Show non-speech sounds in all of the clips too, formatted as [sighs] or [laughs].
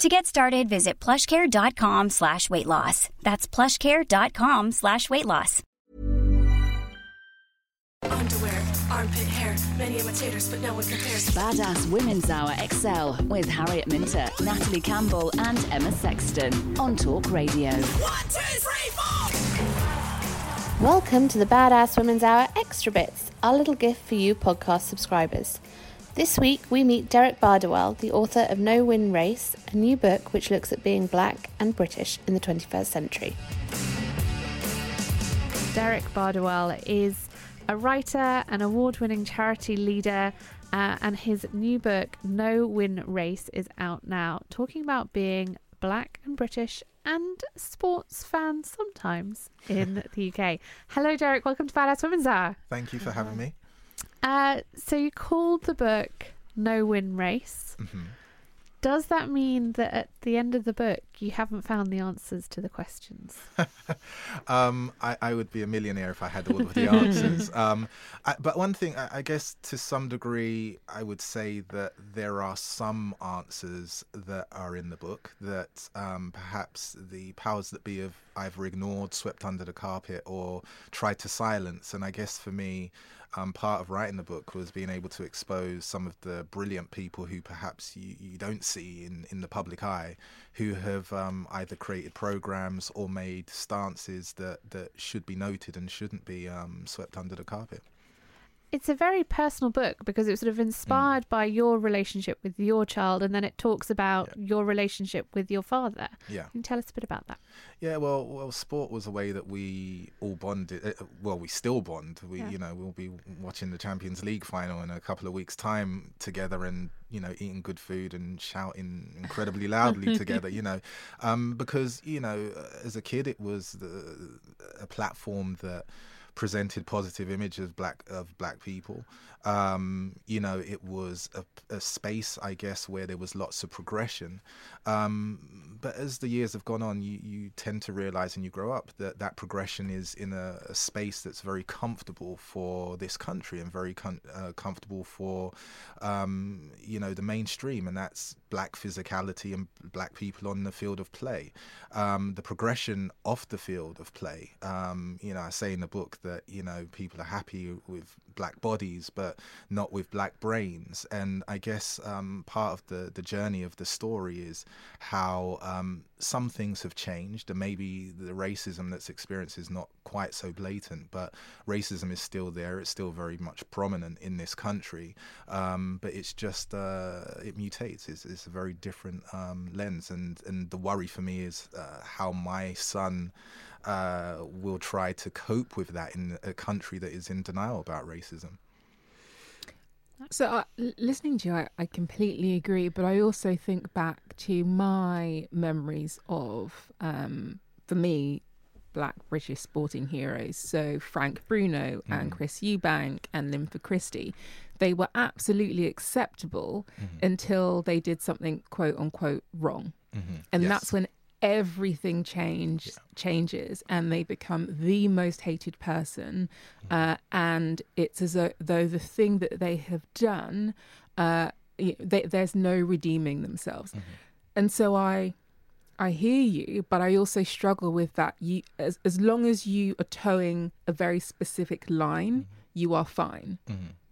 To get started, visit plushcare.com slash weight loss. That's plushcare.com slash weight loss. Underwear, armpit hair, many imitators, but no one compares. Badass Women's Hour XL with Harriet Minter, Natalie Campbell, and Emma Sexton on Talk Radio. One, two, three, four! Welcome to the Badass Women's Hour Extra Bits, our little gift for you podcast subscribers. This week we meet Derek Bardowell, the author of No Win Race, a new book which looks at being black and British in the 21st century. Derek Bardowell is a writer, an award winning charity leader, uh, and his new book, No Win Race, is out now, talking about being black and British and sports fans sometimes in the UK. Hello, Derek. Welcome to Badass Women's Hour. Thank you for having me. Uh, so, you called the book No Win Race. Mhm. Does that mean that at the end of the book you haven't found the answers to the questions? [laughs] Um, I, I would be a millionaire if I had all of the answers. [laughs] um, I, but one thing, I, I guess to some degree, I would say that there are some answers that are in the book that um, perhaps the powers that be have either ignored, swept under the carpet, or tried to silence. And I guess for me, um, part of writing the book was being able to expose some of the brilliant people who perhaps you, you don't see in, in the public eye, who have um, either created programs or made stances that, that should be noted and shouldn't be um, swept under the carpet. It's a very personal book because it was sort of inspired by your relationship with your child, and then it talks about your relationship with your father. Yeah. Can you tell us a bit about that? Yeah, well, well, sport was a way that we all bonded. Uh, well, we still bond. We, Yeah. you know, we'll be watching the Champions League final in a couple of weeks' time together, and you know, eating good food and shouting incredibly loudly [laughs] together. You know, um, because you know, as a kid, it was the, a platform that presented positive images of black of black people. Um, you know, it was a, a space, I guess, where there was lots of progression. Um, but as the years have gone on, you, you tend to realize and you grow up that that progression is in a, a space that's very comfortable for this country and very com- uh, comfortable for, um, you know, the mainstream, and that's black physicality and black people on the field of play. Um, the progression off the field of play. Um, you know, I say in the book that you know people are happy with black bodies, but not with black brains. And I guess um, part of the the journey of the story is how um, some things have changed, and maybe the racism that's experienced is not quite so blatant, but racism is still there. It's still very much prominent in this country, um, but it's just uh, it mutates. It's, it's a very different um, lens, and and the worry for me is uh, how my son uh, will try to cope with that in a country that is in denial about racism. So, uh, listening to you, I, I completely agree. But I also think back to my memories of, um, for me, black British sporting heroes. So, Frank Bruno and Chris Eubank and Linford Christie. They were absolutely acceptable until they did something quote unquote wrong. And Yes. that's when everything change changes and they become the most hated person uh, and it's as though, the thing that they have done uh, they, there's no redeeming themselves. And so i i hear you but i also struggle with that. You as, as long as you are towing a very specific line you are fine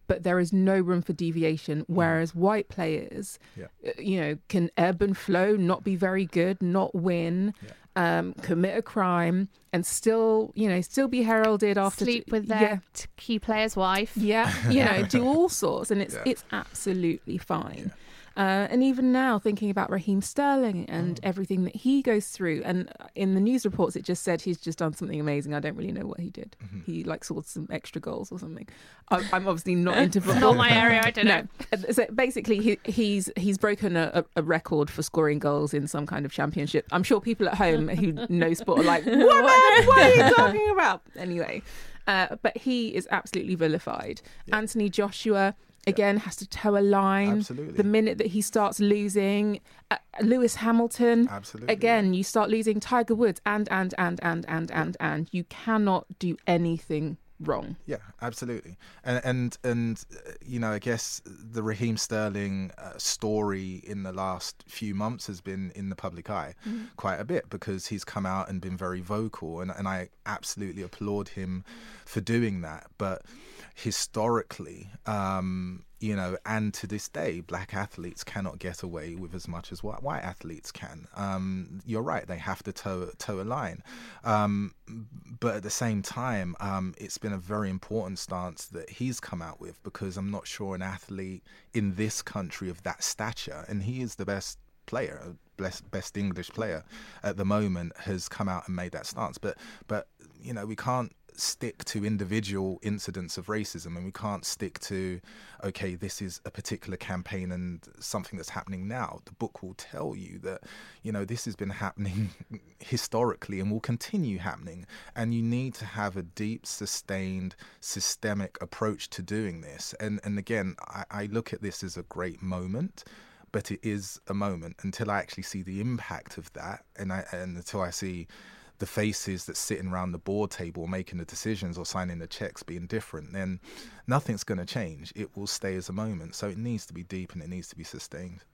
but there is no room for deviation. Whereas white players, Yeah. uh, you know, can ebb and flow, not be very good, not win, um, commit a crime and still, you know, still be heralded after Sleep with their yeah, key player's wife. yeah, you know, do [laughs] all sorts, and it's Yeah. it's absolutely fine. Uh, and even now, thinking about Raheem Sterling and Mm. everything that he goes through, and in the news reports, it just said he's just done something amazing. I don't really know what he did. Mm-hmm. He like scored some extra goals or something. I, I'm obviously not [laughs] into football. Not my area. I don't know. So basically, he, he's he's broken a, a record for scoring goals in some kind of championship. I'm sure people at home who know sport are like, [laughs] "What? man? What are you [laughs] talking about?" Anyway, uh, but he is absolutely vilified. Anthony Joshua again has to toe a line. Absolutely. The minute that he starts losing, uh, Lewis Hamilton. Absolutely. Again, you start losing Tiger Woods, and and and and and and and you cannot do anything wrong. Yeah, absolutely. And and and uh, you know, I guess the Raheem Sterling uh, story in the last few months has been in the public eye quite a bit because he's come out and been very vocal, and and I absolutely applaud him for doing that. But historically, um, you know, and to this day, black athletes cannot get away with as much as white, white athletes can. Um, you're right; they have to toe toe a line. Um, but at the same time, um, it's been a very important stance that he's come out with because I'm not sure an athlete in this country of that stature, and he is the best player, best, best English player at the moment, has come out and made that stance. But but you know, we can't stick to individual incidents of racism and we can't stick to okay this is a particular campaign and something that's happening now. The book will tell you that you know this has been happening [laughs] historically and will continue happening. And you need to have a deep sustained systemic approach to doing this. And and again I, I look at this as a great moment but it is a moment. Until I actually see the impact of that and I and until I see the faces that sitting around the board table making the decisions or signing the checks being different, then nothing's going to change. It will stay as a moment. So it needs to be deep and it needs to be sustained.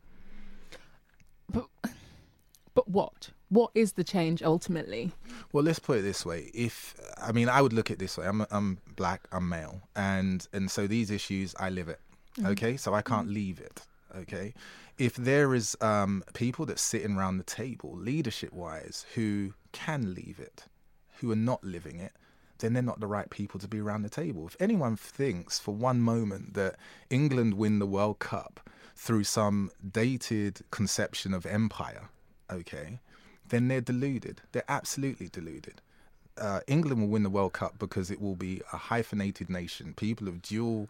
But but what? What is the change ultimately? Well, let's put it this way. If I mean, I would look at it this way. I'm I'm black. I'm male, and and so these issues I live it. Okay, so I can't leave it. Okay, if there is um, people that sitting around the table, leadership wise, who can leave it, who are not living it, then they're not the right people to be around the table. If anyone thinks for one moment that England win the World Cup through some dated conception of empire, okay, then they're deluded. They're absolutely deluded. Uh, England will win the World Cup because it will be a hyphenated nation, people of dual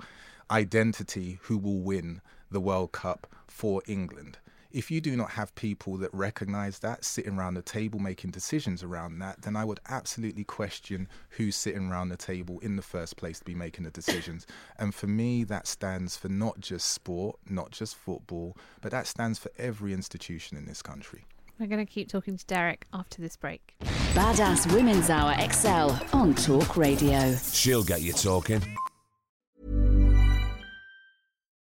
identity who will win the World Cup for England. If you do not have people that recognize that, sitting around the table making decisions around that, then I would absolutely question who's sitting around the table in the first place to be making the decisions. [coughs] and for me, that stands for not just sport, not just football, but that stands for every institution in this country. We're going to keep talking to Derek after this break. Badass Women's Hour Excel on Talk Radio. She'll get you talking.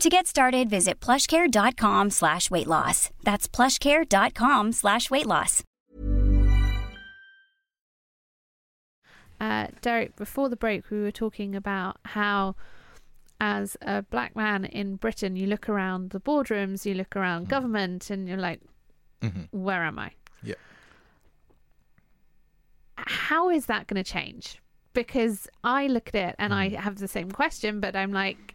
To get started, visit plushcare.com slash weight loss. That's plushcare.com slash weight loss. uh, Derek, before the break, we were talking about how, as a black man in Britain, you look around the boardrooms, you look around Mm. government, and you're like, hmm where am I? Yeah. How is that going to change? Because I look at it and I Mm. have the same question, but I'm like,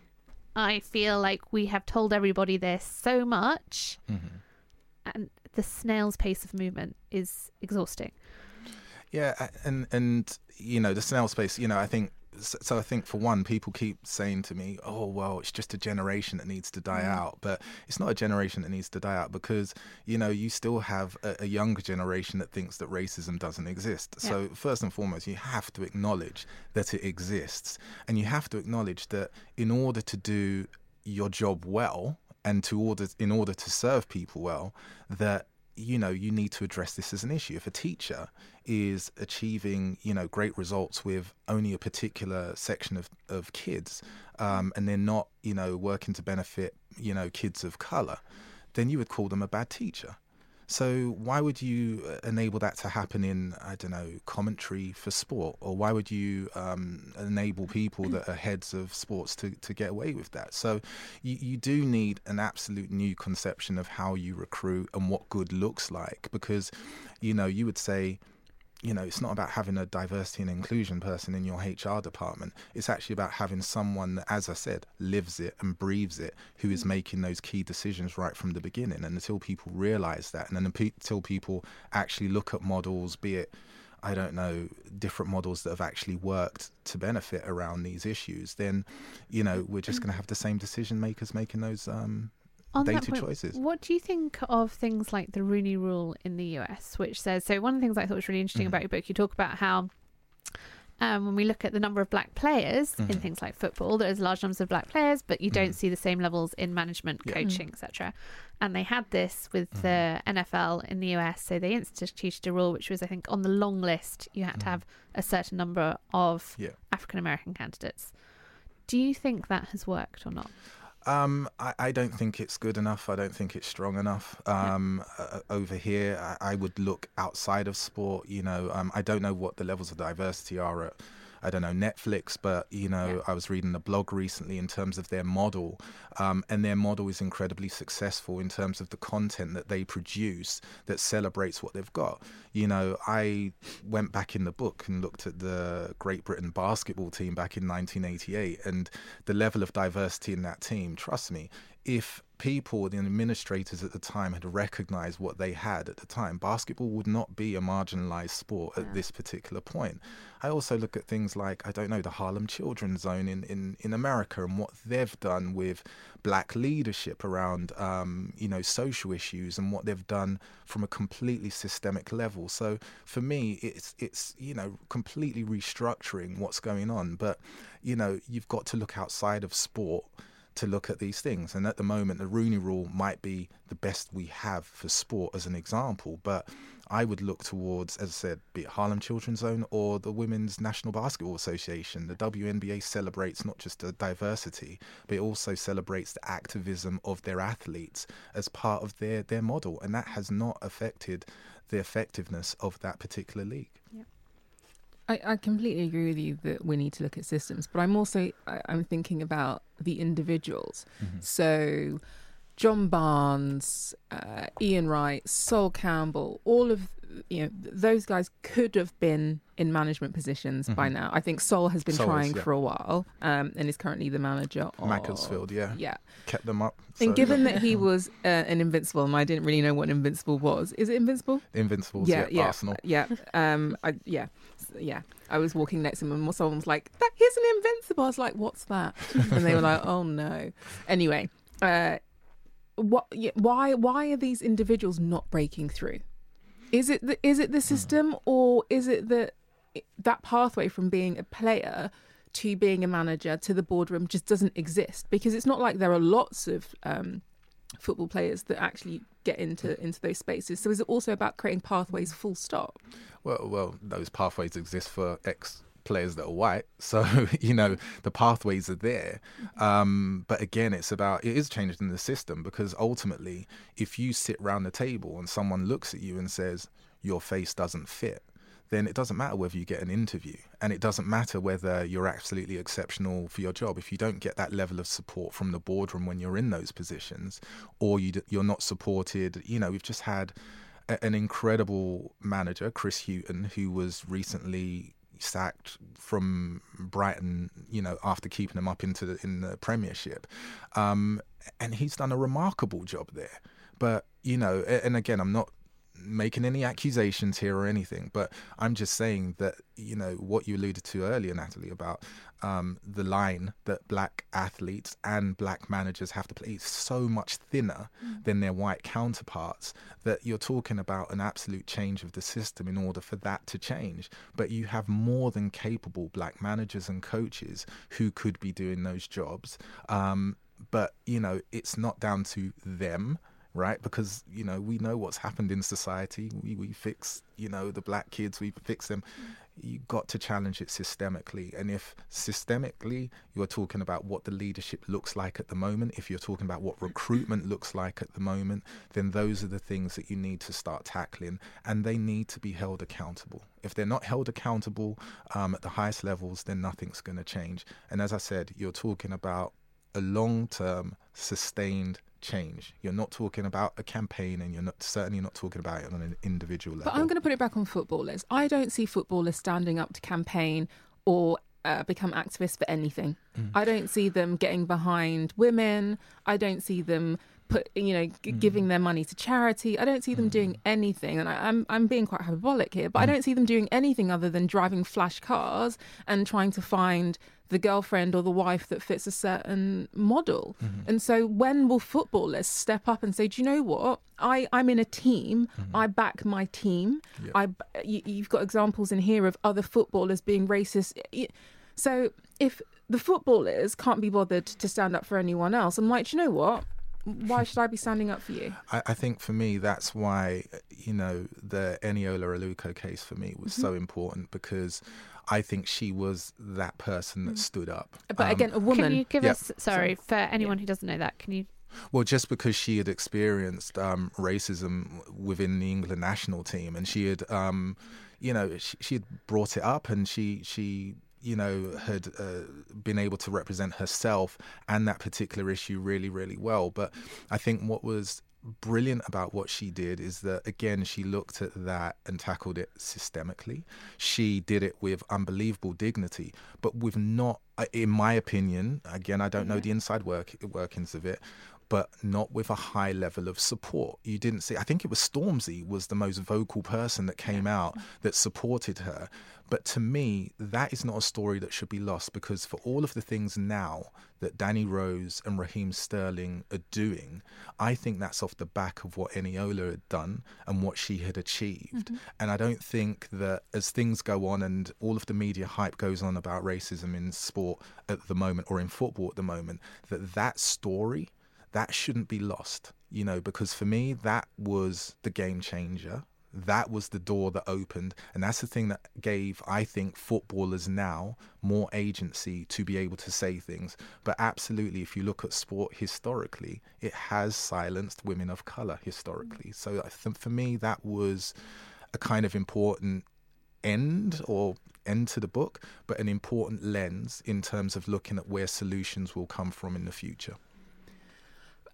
I feel like we have told everybody this so much, hmm and the snail's pace of movement is exhausting. Yeah, and and you know the snail space. You know, I think so. I think for one, people keep saying to me, "Oh, well, it's just a generation that needs to die Mm. out," but it's not a generation that needs to die out because you know you still have a, a younger generation that thinks that racism doesn't exist. Yeah. So first and foremost, you have to acknowledge that it exists, and you have to acknowledge that in order to do your job well and to order in order to serve people well that you know you need to address this as an issue. If a teacher is achieving you know great results with only a particular section of, of kids um, and they're not you know working to benefit you know kids of color then you would call them a bad teacher so why would you uh, enable that to happen in I don't know commentary for sport, or why would you um, enable people that are heads of sports to, to get away with that? So you, you do need an absolute new conception of how you recruit and what good looks like, because you know you would say you know, it's not about having a diversity and inclusion person in your HR department. It's actually about having someone that, as I said, lives it and breathes it, who is making those key decisions right from the beginning. And until people realize that, and then until people actually look at models, be it I don't know, different models that have actually worked to benefit around these issues, then, you know, we're just going to have the same decision makers making those um, On that data point, choices. What do you think of things like the Rooney Rule in the US, which says so? One of the things I thought was really interesting Mhm. about your book, you talk about how. Um, when we look at the number of black players in Mhm. things like football, there's large numbers of black players, but you don't Mhm. see the same levels in management, Yeah. coaching, etc. And they had this with the NFL in the US, so they instituted a rule which was, I think, on the long list, you had to Mhm. have a certain number of Yeah. African American candidates. Do you think that has worked or not? Um, I, I don't think it's good enough. I don't think it's strong enough. Um, uh, over here, I, I would look outside of sport. You know, um, I don't know what the levels of diversity are at. I don't know Netflix, but you know, Yeah. I was reading a blog recently in terms of their model, um, and their model is incredibly successful in terms of the content that they produce that celebrates what they've got. You know, I went back in the book and looked at the Great Britain basketball team back in 1988, and the level of diversity in that team. Trust me, if people, the administrators at the time, had recognized what they had at the time, basketball would not be a marginalized sport at Yeah. this particular point. I also look at things like, I don't know, the Harlem Children's Zone in, in, in America and what they've done with black leadership around, um, you know, social issues and what they've done from a completely systemic level. So for me, it's, it's you know, completely restructuring what's going on. But, you know, you've got to look outside of sport to look at these things. And at the moment, the Rooney Rule might be the best we have for sport as an example. But I would look towards, as I said, be it Harlem Children's Zone or the Women's National Basketball Association. The WNBA celebrates not just the diversity, but it also celebrates the activism of their athletes as part of their, their model. And that has not affected the effectiveness of that particular league. I, I completely agree with you that we need to look at systems, but I'm also I, I'm thinking about the individuals. Mm-hmm. So, John Barnes, uh, Ian Wright, Sol Campbell, all of you know those guys could have been in management positions by Mhm. now. I think Sol has been Sol is, trying yeah. for a while um, and is currently the manager of Macclesfield, yeah. Yeah, Kept them up. and So, given that he [laughs] was uh, an invincible, and I didn't really know what invincible was. Is it invincible? Invincible. yeah, yeah, Arsenal. Yeah, um, I, yeah, yeah. I was walking next to him, and someone was like, "That he's an invincible." I was like, "What's that?" [laughs] And they were like, "Oh no." Anyway, uh, what? Why? Why are these individuals not breaking through? Is it the, is it the system, or is it the that pathway from being a player to being a manager to the boardroom just doesn't exist? Because it's not like there are lots of um, football players that actually get into into those spaces. So is it also about creating pathways full stop? Well, well, those pathways exist for ex players that are white, [laughs] so you know the pathways are there. Um, but again, it's about it is changed in the system because ultimately, if you sit round the table and someone looks at you and says your face doesn't fit, then it doesn't matter whether you get an interview. And it doesn't matter whether you're absolutely exceptional for your job. If you don't get that level of support from the boardroom when you're in those positions or you, you're not supported you know we've just had an incredible manager chris hughton who was recently sacked from Brighton, you know, after keeping them up into the, in the Premiership, um, and he's done a remarkable job there. But you know, and again, I'm not making any accusations here or anything, but I'm just saying that you know what you alluded to earlier, Natalie, about um, the line that black athletes and black managers have to play is so much thinner mm. than their white counterparts that you're talking about an absolute change of the system in order for that to change. But you have more than capable black managers and coaches who could be doing those jobs. Um, but you know, it's not down to them right? Because you know we know what's happened in society. We we fix you know the black kids. We fix them. You got to challenge it systemically. And if systemically you're talking about what the leadership looks like at the moment, if you're talking about what recruitment looks like at the moment, then those are the things that you need to start tackling, and they need to be held accountable. If they're not held accountable um, at the highest levels, then nothing's going to change. And as I said, you're talking about a long-term, sustained change. You're not talking about a campaign, and you're not certainly not talking about it on an individual level. But I'm going to put it back on footballers. I don't see footballers standing up to campaign or uh, become activists for anything. Mm. I don't see them getting behind women. I don't see them put you know g- mm. giving their money to charity. I don't see them mm. doing anything, and I, am I'm, I'm being quite hyperbolic here, but I mm. don't see them doing anything other than driving flash cars and trying to find the girlfriend or the wife that fits a certain model. Mm-hmm. And so when will footballers step up and say, "Do you know what? I I'm in a team. Mm-hmm. I back my team. Yep. I you, you've got examples in here of other footballers being racist." So if the footballers can't be bothered to stand up for anyone else, I'm like, you know what? Why should I be standing up for you? I, I, think for me, that's why, you know, the Eniola Aluko case for me was mm-hmm. so important because I think she was that person that mm. stood up. But um, again, a woman. Can you give us, sorry, for anyone who doesn't know that, can you well, just because she had experienced um, racism within the England national team, and she had, um, you know, she, she, had brought it up, and she she you know, had uh, been able to represent herself and that particular issue really, really well. But I think what was brilliant about what she did is that again she looked at that and tackled it systemically she did it with unbelievable dignity but with not uh, in my opinion again i don't know the inside work workings of it but not with a high level of support. You didn't see, I think it was Stormzy was the most vocal person that came out that supported her. But to me, that is not a story that should be lost because for all of the things now that Danny Rose and Raheem Sterling are doing, I think that's off the back of what Eniola had done and what she had achieved. Mm-hmm. And I don't think that as things go on and all of the media hype goes on about racism in sport at the moment or in football at the moment, that that story that shouldn't be lost, you know, because for me, that was the game changer. That was the door that opened. And that's the thing that gave, I think, footballers now more agency to be able to say things. But absolutely, if you look at sport historically, it has silenced women of color historically. So for me, that was a kind of important end or end to the book, but an important lens in terms of looking at where solutions will come from in the future.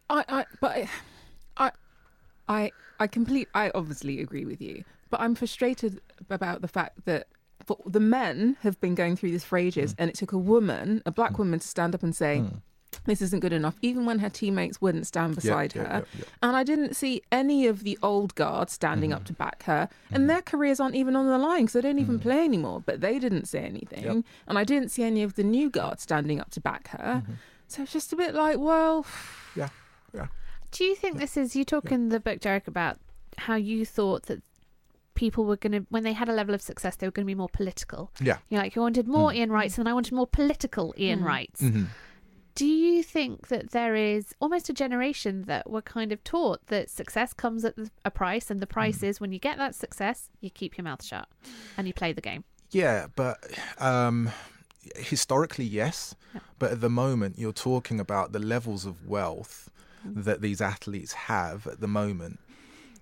I, I, but I, I, I complete. I obviously agree with you, but I'm frustrated about the fact that the men have been going through this for ages, mm. and it took a woman, a black mm. woman, to stand up and say. Mm. This isn't good enough, even when her teammates wouldn't stand beside yeah, her. Yeah, yeah, and I didn't see any of the old guard standing up mm-hmm. to back her. And mm-hmm. their careers aren't even on the line because they don't even mm. play anymore. But they didn't say anything. Yep. And I didn't see any of the new guard standing up to back her. Mm-hmm. So it's just a bit like, well. Yeah yeah. Do you think this is you talk yeah. in the book, Derek, about how you thought that people were going to, when they had a level of success, they were going to be more political. Yeah. You know, like you wanted more mm. Ian Wrights, and I wanted more political Ian mm. Wrights. Mm-hmm. Do you think that there is almost a generation that were kind of taught that success comes at a price, and the price mm. is when you get that success, you keep your mouth shut and you play the game? Yeah, but um, historically, yes. Yeah. But at the moment, you're talking about the levels of wealth that these athletes have at the moment,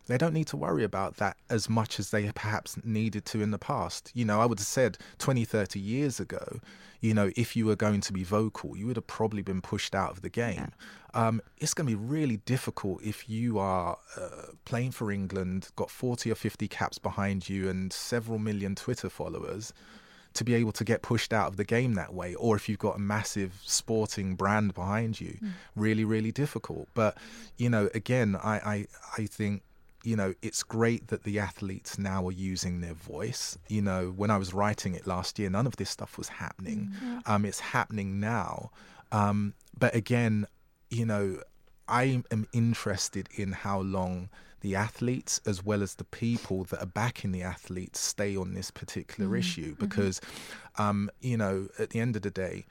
they don't need to worry about that as much as they perhaps needed to in the past. You know, I would have said 20, 30 years ago, you know, if you were going to be vocal, you would have probably been pushed out of the game. Yeah. Um, it's going to be really difficult if you are uh, playing for England, got 40 or 50 caps behind you, and several million Twitter followers to be able to get pushed out of the game that way or if you've got a massive sporting brand behind you mm. really really difficult but you know again I, I i think you know, it's great that the athletes now are using their voice. You know, when I was writing it last year, none of this stuff was happening. Mm-hmm. Um, it's happening now. Um, but again, you know, I am interested in how long the athletes as well as the people that are backing the athletes stay on this particular mm-hmm. issue mm-hmm. because, mm-hmm. um, you know, at the end of the day,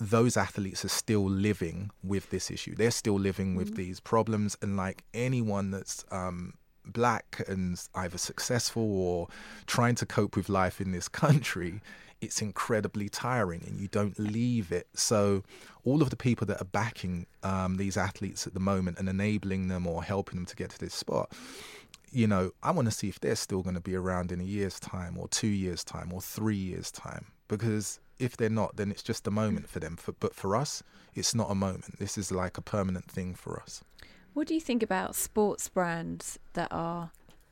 those athletes are still living with this issue. They're still living with mm-hmm. these problems, and like anyone that's um, black and either successful or trying to cope with life in this [laughs] country, it's incredibly tiring and you don't leave it. So, all of the people that are backing um, these athletes at the moment and enabling them or helping them to get to this spot, you know, I want to see if they're still going to be around in a year's time or two years' time or three years' time. Because if they're not, then it's just a moment for them. For, but for us, it's not a moment. This is like a permanent thing for us. What do you think about sports brands that are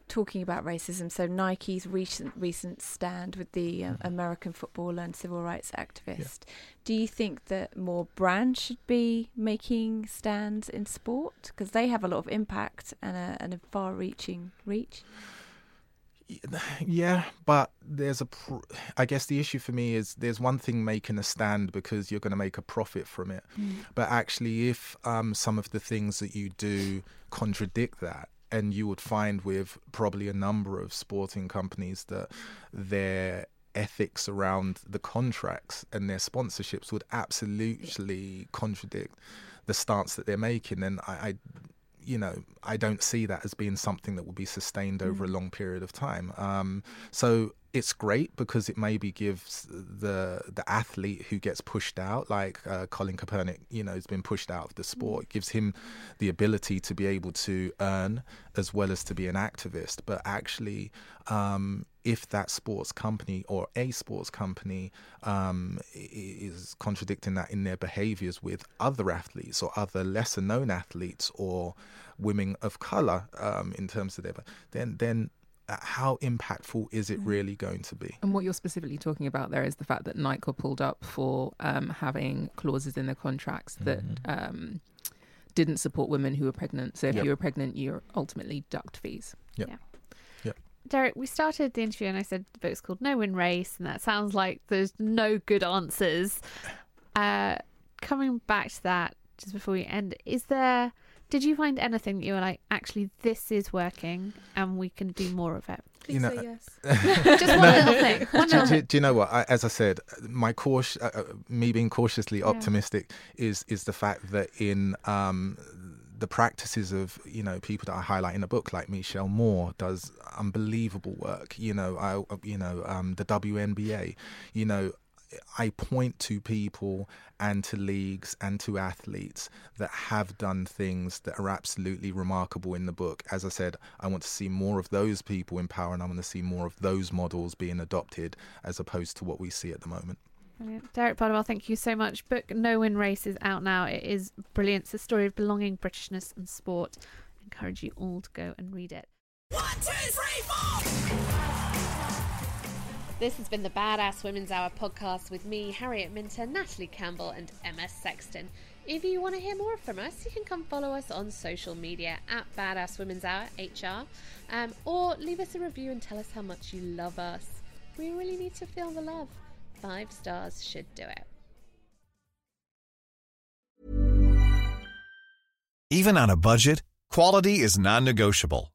talking about racism? So Nike's recent recent stand with the uh, mm-hmm. American footballer and civil rights activist. Yeah. Do you think that more brands should be making stands in sport because they have a lot of impact and a, and a far-reaching reach? [sighs] Yeah, but there's a. Pr- I guess the issue for me is there's one thing making a stand because you're going to make a profit from it, mm. but actually, if um, some of the things that you do contradict that, and you would find with probably a number of sporting companies that their ethics around the contracts and their sponsorships would absolutely contradict the stance that they're making, then I, I you know, I don't see that as being something that will be sustained over mm. a long period of time. Um, so it's great because it maybe gives the the athlete who gets pushed out, like uh, Colin Kaepernick, you know, has been pushed out of the sport. It gives him the ability to be able to earn as well as to be an activist. But actually, um, if that sports company or a sports company um, is contradicting that in their behaviors with other athletes or other lesser known athletes or women of color um, in terms of their, then then how impactful is it mm. really going to be? And what you're specifically talking about there is the fact that Nike pulled up for um, having clauses in their contracts that mm-hmm. um, didn't support women who were pregnant. So if yep. you were pregnant, you're ultimately ducked fees. Yep. Yeah. Yep. Derek, we started the interview and I said the book's called No Win Race, and that sounds like there's no good answers. Uh, coming back to that, just before we end, is there did you find anything that you were like, actually, this is working and we can do more of it? Please you know, yes. [laughs] just one little thing. One do, do, do, you know what? I, as I said, my cautious, uh, uh, me being cautiously optimistic yeah. is is the fact that in um, the practices of you know people that I highlight in the book, like Michelle Moore, does unbelievable work. You know, I you know um, the WNBA. You know, I point to people and to leagues and to athletes that have done things that are absolutely remarkable in the book. As I said, I want to see more of those people in power and I want to see more of those models being adopted as opposed to what we see at the moment. Brilliant. Derek Bardowell, thank you so much. Book No Win Race is out now. It is brilliant. It's a story of belonging, Britishness, and sport. I encourage you all to go and read it. One, two, three, four! This has been the Badass Women's Hour podcast with me, Harriet Minter, Natalie Campbell, and Emma Sexton. If you want to hear more from us, you can come follow us on social media at Badass Women's Hour HR, um, or leave us a review and tell us how much you love us. We really need to feel the love. Five stars should do it. Even on a budget, quality is non-negotiable.